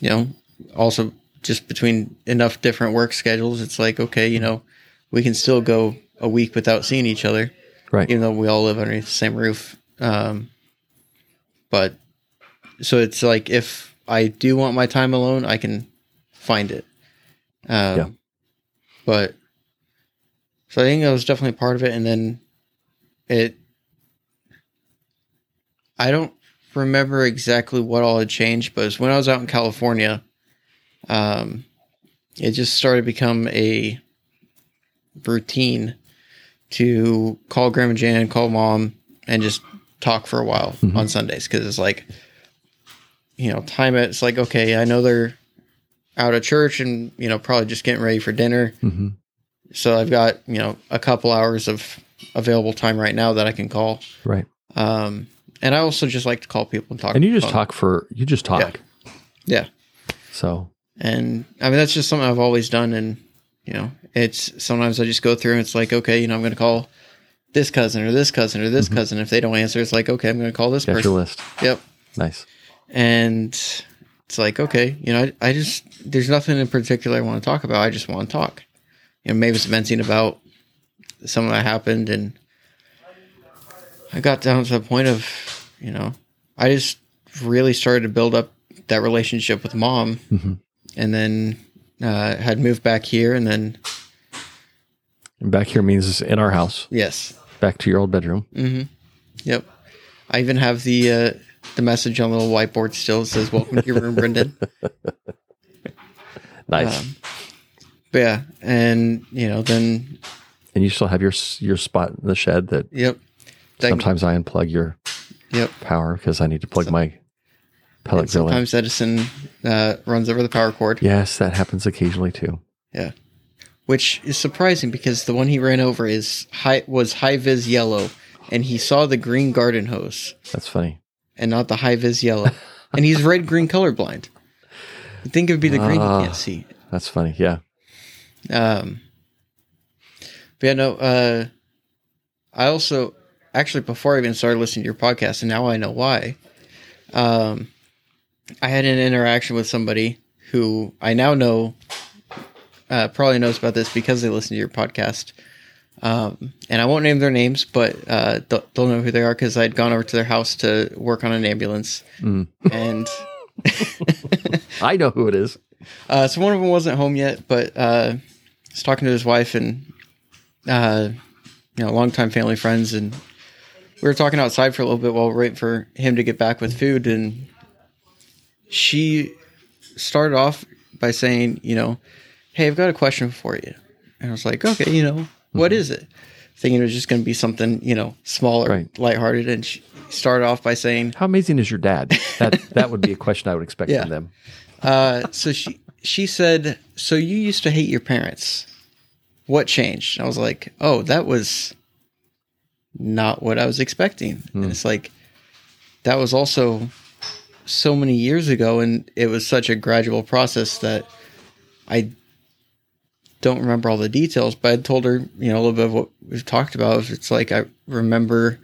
you know, also just between enough different work schedules, it's like, okay, you know, we can still go a week without seeing each other Right. even though we all live underneath the same roof. Um, but so it's like if I do want my time alone, I can find it. Um, Yeah. But so I think that was definitely part of it, and then it. I don't remember exactly what all had changed, but it when I was out in California. Um, it just started to become a routine to call Grandma Jan, call mom, and just talk for a while Mhm. on Sundays because it's like, you know, time it. It's like okay, I know they're out of church and you know probably just getting ready for dinner. hmm So I've got you know a couple hours of available time right now that I can call. Right. Um, and I also just like to call people and talk. And you just phone. talk for you just talk. Yeah. So And I mean that's just something I've always done. And you know, it's sometimes I just go through and it's like, okay, you know, I'm going to call this cousin or this cousin or this Mhm. cousin. If they don't answer, it's like, okay, I'm going to call this got person. your list. Yep. Nice. And it's like, okay, you know, I, I just there's nothing in particular I want to talk about. I just want to talk. You know, maybe it's venting about something that happened, and I got down to the point of, you know, I just really started to build up that relationship with mom, hmm and then uh, had moved back here, and then And back here means in our house. yes, Back to your old bedroom. mm-hmm, yep. I even have the uh, the message on the little whiteboard still. Says, "Welcome to your room, Brendan." Nice. Um, yeah, and you know, then and you still have your your spot in the shed that yep, That- sometimes I unplug your yep. power because I need to plug So- my pellet grill sometimes Edison uh, runs over the power cord, Yes, that happens occasionally too. Yeah. Which is surprising because the one he ran over is high was high vis yellow, and he saw the green garden hose That's funny. And not the high vis yellow, and he's red green colorblind. You think it would be the green Ah. he can't see. That's funny. Yeah. Um, but yeah, no. Uh, I also actually before I even started listening to your podcast, and now I know why. Um, I had an interaction with somebody who I now know uh, probably knows about this because they listen to your podcast. Um, and I won't name their names, but uh, they'll, they'll know who they are because I'd gone over to their house to work on an ambulance, Mm. and I know who it is. Uh, so one of them wasn't home yet, but uh, was talking to his wife and uh, you know, longtime family friends, and we were talking outside for a little bit while we we're waiting for him to get back with food, and she started off by saying, you know, hey, I've got a question for you, and I was like, okay, you know, what is it? Thinking it was just going to be something, you know, smaller, Right. lighthearted, and she started off by saying, How amazing is your dad? That that would be a question I would expect Yeah. from them. Uh, so she she said, "So you used to hate your parents. What changed?" And I was like, "Oh, that was not what I was expecting." Hmm. And it's like that was also so many years ago, and it was such a gradual process that I don't remember all the details. But I told her, you know, a little bit of what we've talked about. It's like I remember,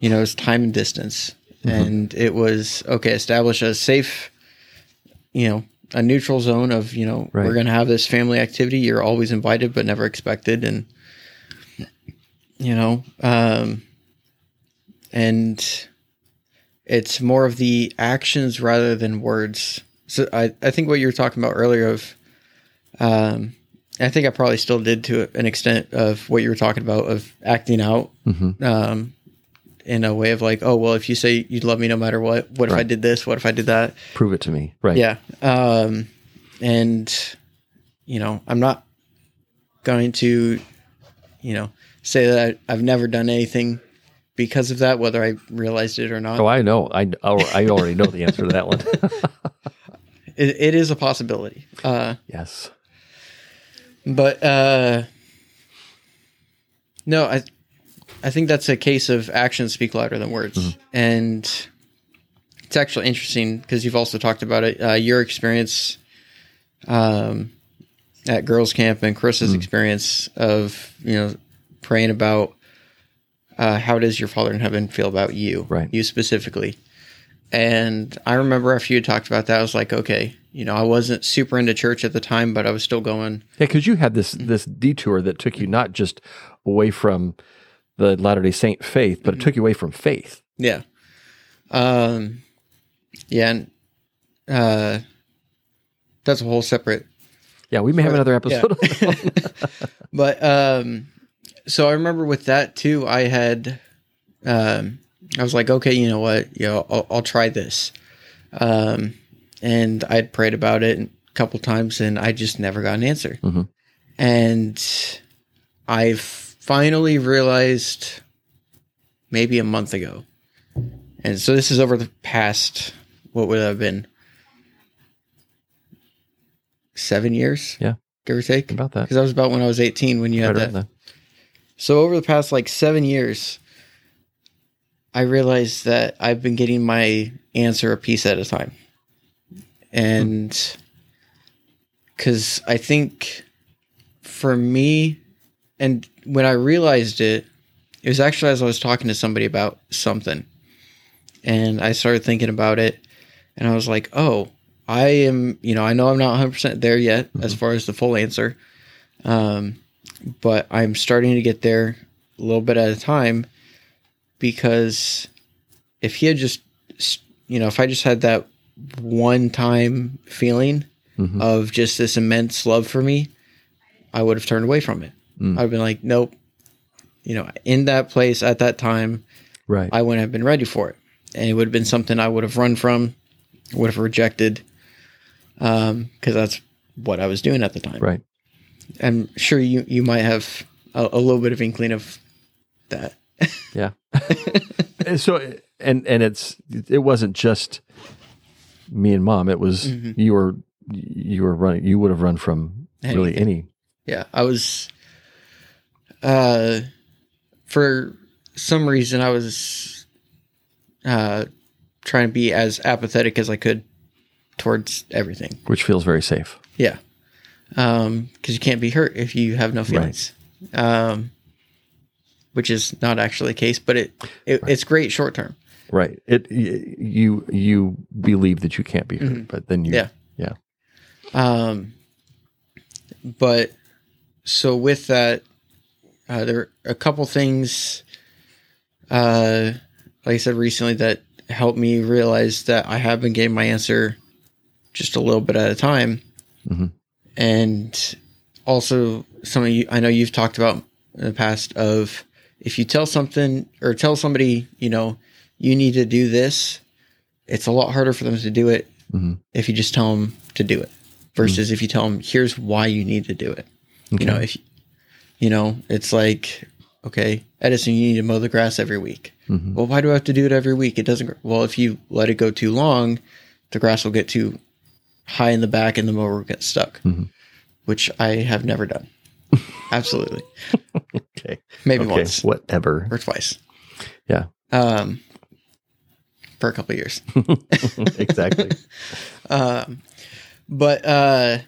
you know, it's time and distance, and it was okay. Establish a safe you know a neutral zone of you know Right. we're going to have this family activity you're always invited but never expected and you know um and it's more of the actions rather than words so i i think what you were talking about earlier of um i think i probably still did to an extent of what you were talking about of acting out hmm um in a way of like oh well if you say you'd love me no matter what what if i did this what if i did that Prove it to me. Right. yeah. Um, and, you know, I'm not going to, you know, say that I, I've never done anything because of that, whether I realized it or not. Oh, I know. I oh, I already know the answer to that one. It, it is a possibility. Uh, yes. But, uh, no, I, I think that's a case of actions speak louder than words. And it's actually interesting because you've also talked about it, uh, your experience, um, at girls camp and Chris's experience of, you know, praying about, uh, how does your father in heaven feel about you, Right. You specifically. And I remember after you talked about that, I was like, okay, you know, I wasn't super into church at the time, but I was still going, Yeah, because you had this this detour that took you not just away from the Latter Day Saint faith, but it took you away from faith. Yeah. Um yeah, and uh that's a whole separate Yeah, we may have another Yeah. episode. but um so I remember with that too, I had um I was like, okay, you know what, you know, I'll, I'll try this. Um and I'd prayed about it a couple times and I just never got an answer. Mhm. And I finally realized maybe a month ago. And so this is over the past what would have been seven years. Yeah. give or take. About that. Because that was about when I was 18 when you had Right that. So over the past like seven years, I realized that I've been getting my answer a piece at a time. And because I think for me, and when I realized it, it was actually as I was talking to somebody about something. And I started thinking about it, and I was like, oh, I am, you know, I know I'm not 100% there yet as far as the full answer. Um, but I'm starting to get there a little bit at a time because if he had just, you know, if I just had that one time feeling Mhm. of just this immense love for me, I would have turned away from it. Mm. I'd have been like, nope. You know, in that place at that time, Right. I wouldn't have been ready for it. And it would have been something I would have run from, would have rejected, because that's what I was doing at the time. right. I'm sure you, you might have a, a little bit of inkling of that. Yeah. So and and it's it wasn't just me and mom. It was Mhm. you were you were running. You would have run from really any. Yeah, I was. Uh, for some reason, I was uh, trying to be as apathetic as I could towards everything. which feels very safe. Yeah, Um because you can't be hurt if you have no feelings. Um, which is not actually the case, but it, it it's great short term. Right. It you you believe that you can't be hurt, but then you Yeah. yeah Um, but so with that, uh, there are a couple things, uh, like I said recently, that helped me realize that I have been getting my answer just a little bit at a time. Mhm. And also, some of you, I know you've talked about in the past of if you tell something or tell somebody, you know, you need to do this, it's a lot harder for them to do it Mhm. if you just tell them to do it versus if you tell them here's why you need to do it. You know if you know it's like okay edison you need to mow the grass every week. Mhm. well why do i have to do it every week? It doesn't well if you let it go too long the grass will get too high in the back and the mower will get stuck Mhm. which i have never done. Absolutely. Okay. Maybe okay once. whatever. Or twice. Yeah. Um for a couple of years exactly Um, but uh,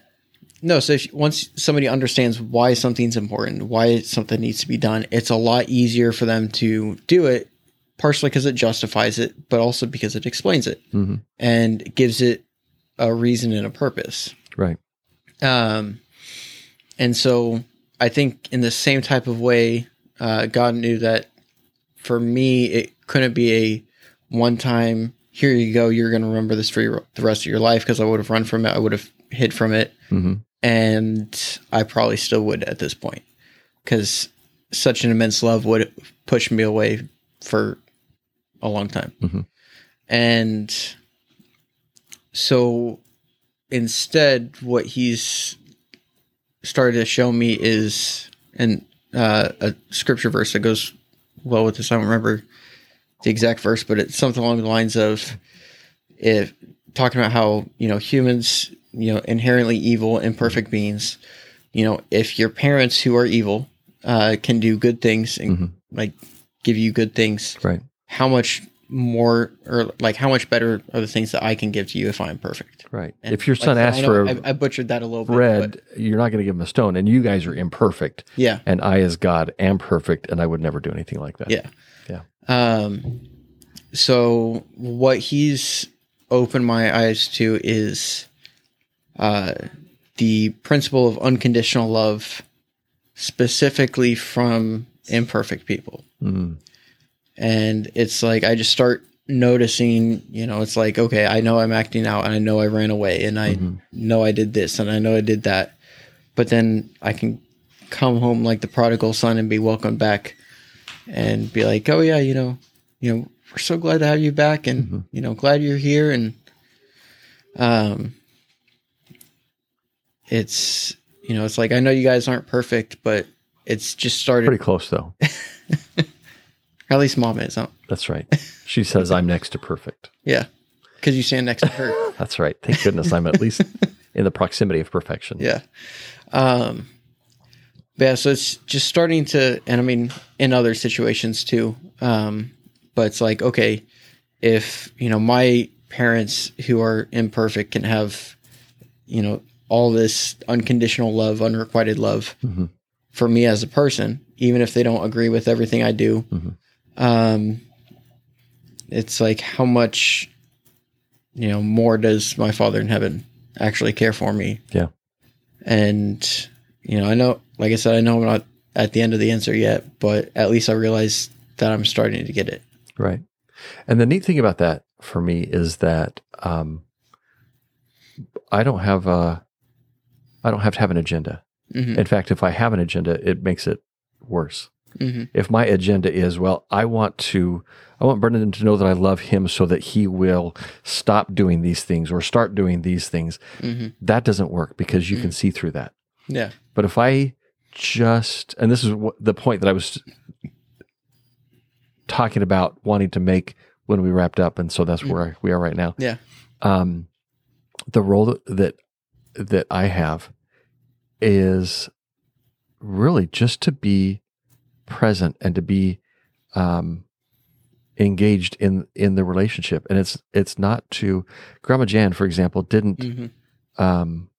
no, so if, once somebody understands why something's important, why something needs to be done, it's a lot easier for them to do it. Partially because it justifies it, but also because it explains it hmm and gives it a reason and a purpose. right Um, and so I think in the same type of way, uh, God knew that for me, it couldn't be a one time, here you go, you're going to remember this for your, the rest of your life because I would have run from it. I would have hid from it. hmm And I probably still would at this point because such an immense love would push me away for a long time. Mhm. And so instead, what he's started to show me is and uh, a scripture verse that goes well with this. I don't remember the exact verse, but it's something along the lines of if talking about how you know humans, you know, inherently evil, imperfect beings. You know, if your parents who are evil uh, can do good things and Mhm. like give you good things, right how much more or like how much better are the things that I can give to you if I'm perfect? right And if your son said, asks for I, I butchered that a little bit. bread but you're not going to give him a stone and you guys are imperfect yeah, and i as god am perfect and i would never do anything like that Yeah. Um, so what he's opened my eyes to is uh, the principle of unconditional love, specifically from imperfect people. Mhm. And it's like I just start noticing, you know, it's like, okay, I know I'm acting out and I know I ran away and I Mhm. know I did this and I know I did that. But then I can come home like the prodigal son and be welcomed back and be like, oh yeah, you know, you know, we're so glad to have you back and Mhm. you know, glad you're here and um it's you know, it's like I know you guys aren't perfect, but it's just started pretty close though at least mom is, huh? that's right she says i'm next to perfect Yeah. Because you stand next to her. that's right thank goodness i'm at least in the proximity of perfection. Yeah. Um, but yeah, so it's just starting to, and I mean, in other situations too. Um, but it's like, okay, if, you know, my parents who are imperfect can have, you know, all this unconditional love, unrequited love Mhm. for me as a person, even if they don't agree with everything I do. Mhm. Um, it's like, how much, you know, more does my father in heaven actually care for me? Yeah. And, you know, I know, like I said, I know I'm not at the end of the answer yet, but at least I realize that I'm starting to get it. Right. And the neat thing about that for me is that um, I don't have a, I don't have to have an agenda. hmm In fact, if I have an agenda, it makes it worse. hmm If my agenda is, well, I want to, I want Brendan to know that I love him so that he will stop doing these things or start doing these things, hmm that doesn't work because you can see through that. Yeah. But if I just, and this is what, the point that I was talking about wanting to make when we wrapped up, and so that's where we are right now. Yeah. Um, the role that that I have is really just to be present and to be um, engaged in in the relationship, and it's it's not to Grandma Jan, for example, didn't hmm um,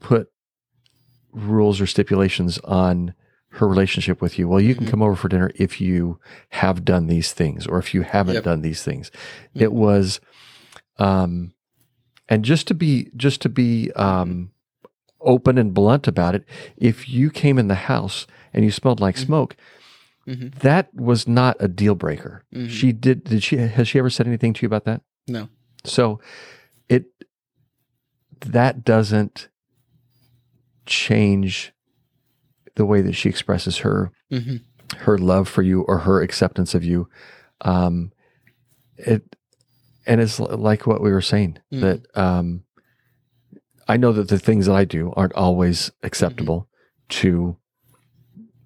put rules or stipulations on her relationship with you. Well, you can Mhm. come over for dinner if you have done these things or if you haven't Yep. done these things. Mhm. It was, um, and just to be just to be um, open and blunt about it, if you came in the house and you smelled like Mhm. smoke, hmm that was not a deal breaker. Mhm. She did. Did she? Has she ever said anything to you about that? No. So it that doesn't change the way that she expresses her hmm her love for you or her acceptance of you. Um, it and it's like what we were saying Mhm. that um, I know that the things that I do aren't always acceptable to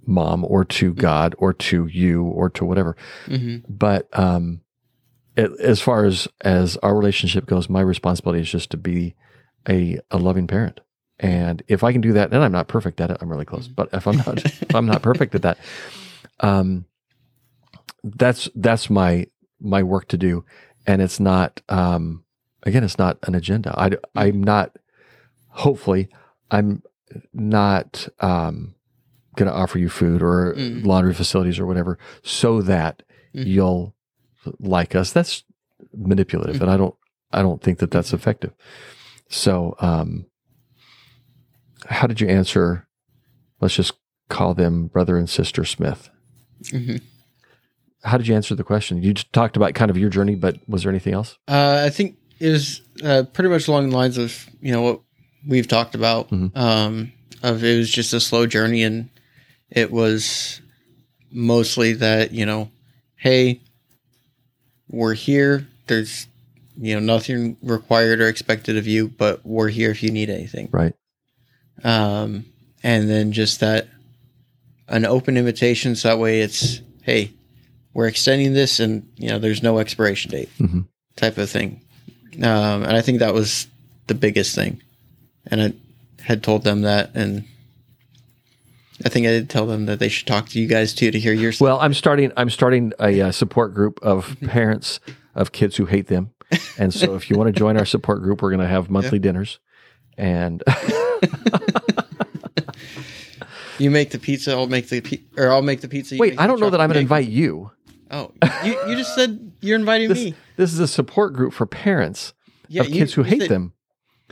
mom or to God or to you or to whatever. Hmm but um it, as far as as our relationship goes my responsibility is just to be a a loving parent and if i can do that and i'm not perfect at it. I'm really close. But if i'm not if i'm not perfect at that um that's that's my my work to do. And it's not um again it's not an agenda. I i'm not hopefully i'm not um going to offer you food or Mm. laundry facilities or whatever so that Mhm. you'll like us. That's manipulative and i don't i don't think that that's effective. So um how did you answer let's just call them brother and sister smith hmm how did you answer the question you just talked about kind of your journey but was there anything else Uh, I think it was uh, pretty much along the lines of you know what we've talked about. Mhm. Um, of it was just a slow journey, and it was mostly that you know, hey, we're here. There's you know nothing required or expected of you, but we're here if you need anything. right Um, and then just that an open invitation, so that way it's hey, we're extending this, and you know, there's no expiration date Mhm. type of thing. Um, and I think that was the biggest thing. And I had told them that, and I think I did tell them that they should talk to you guys too to hear your. well i'm starting i'm starting a uh, support group of parents of kids who hate them and so if you want to join our support group we're going to have monthly dinners and you make the pizza, I'll make the pi- or I'll make the pizza. you wait make i the don't know that i'm going to invite you. Oh, you, you just said you're inviting this, me. this is a support group for parents Yeah, of you- kids who you hate said- them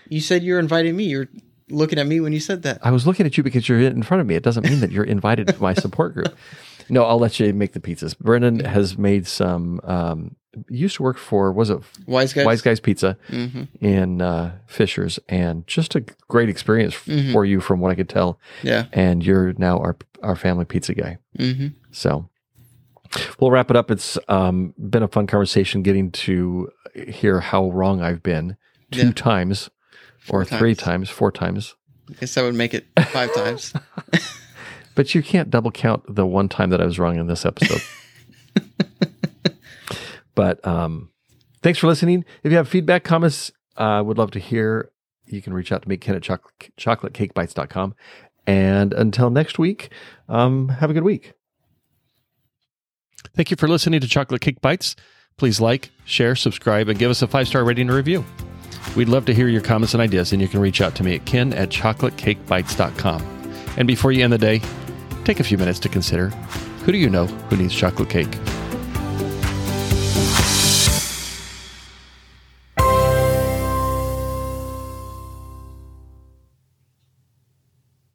You said you're inviting me. You're looking at me when you said that. I was looking at you because you're in front of me. It doesn't mean that you're invited to my support group. No, I'll let you make the pizzas. Brendan has made some. Um, used to work for was it Wise guys. Wise Guys Pizza hmm in uh, Fishers, and just a great experience f- Mhm. for you from what I could tell. Yeah. And you're now our our family pizza guy. hmm So we'll wrap it up. It's um, been a fun conversation getting to hear how wrong I've been two Yeah. times or Four three times. times, four times. I guess that would make it five times. But you can't double count the one time that I was wrong in this episode. but um, thanks for listening. If you have feedback, comments, I uh, would love to hear you can reach out to me, Ken at chocolate, chocolatecakebites.com. And until next week, um, have a good week. Thank you for listening to Chocolate Cake Bites. Please like, share, subscribe, and give us a five star rating and review. We'd love to hear your comments and ideas, and you can reach out to me at ken at chocolatecakebites.com. And before you end the day, take a few minutes to consider who do you know who needs chocolate cake?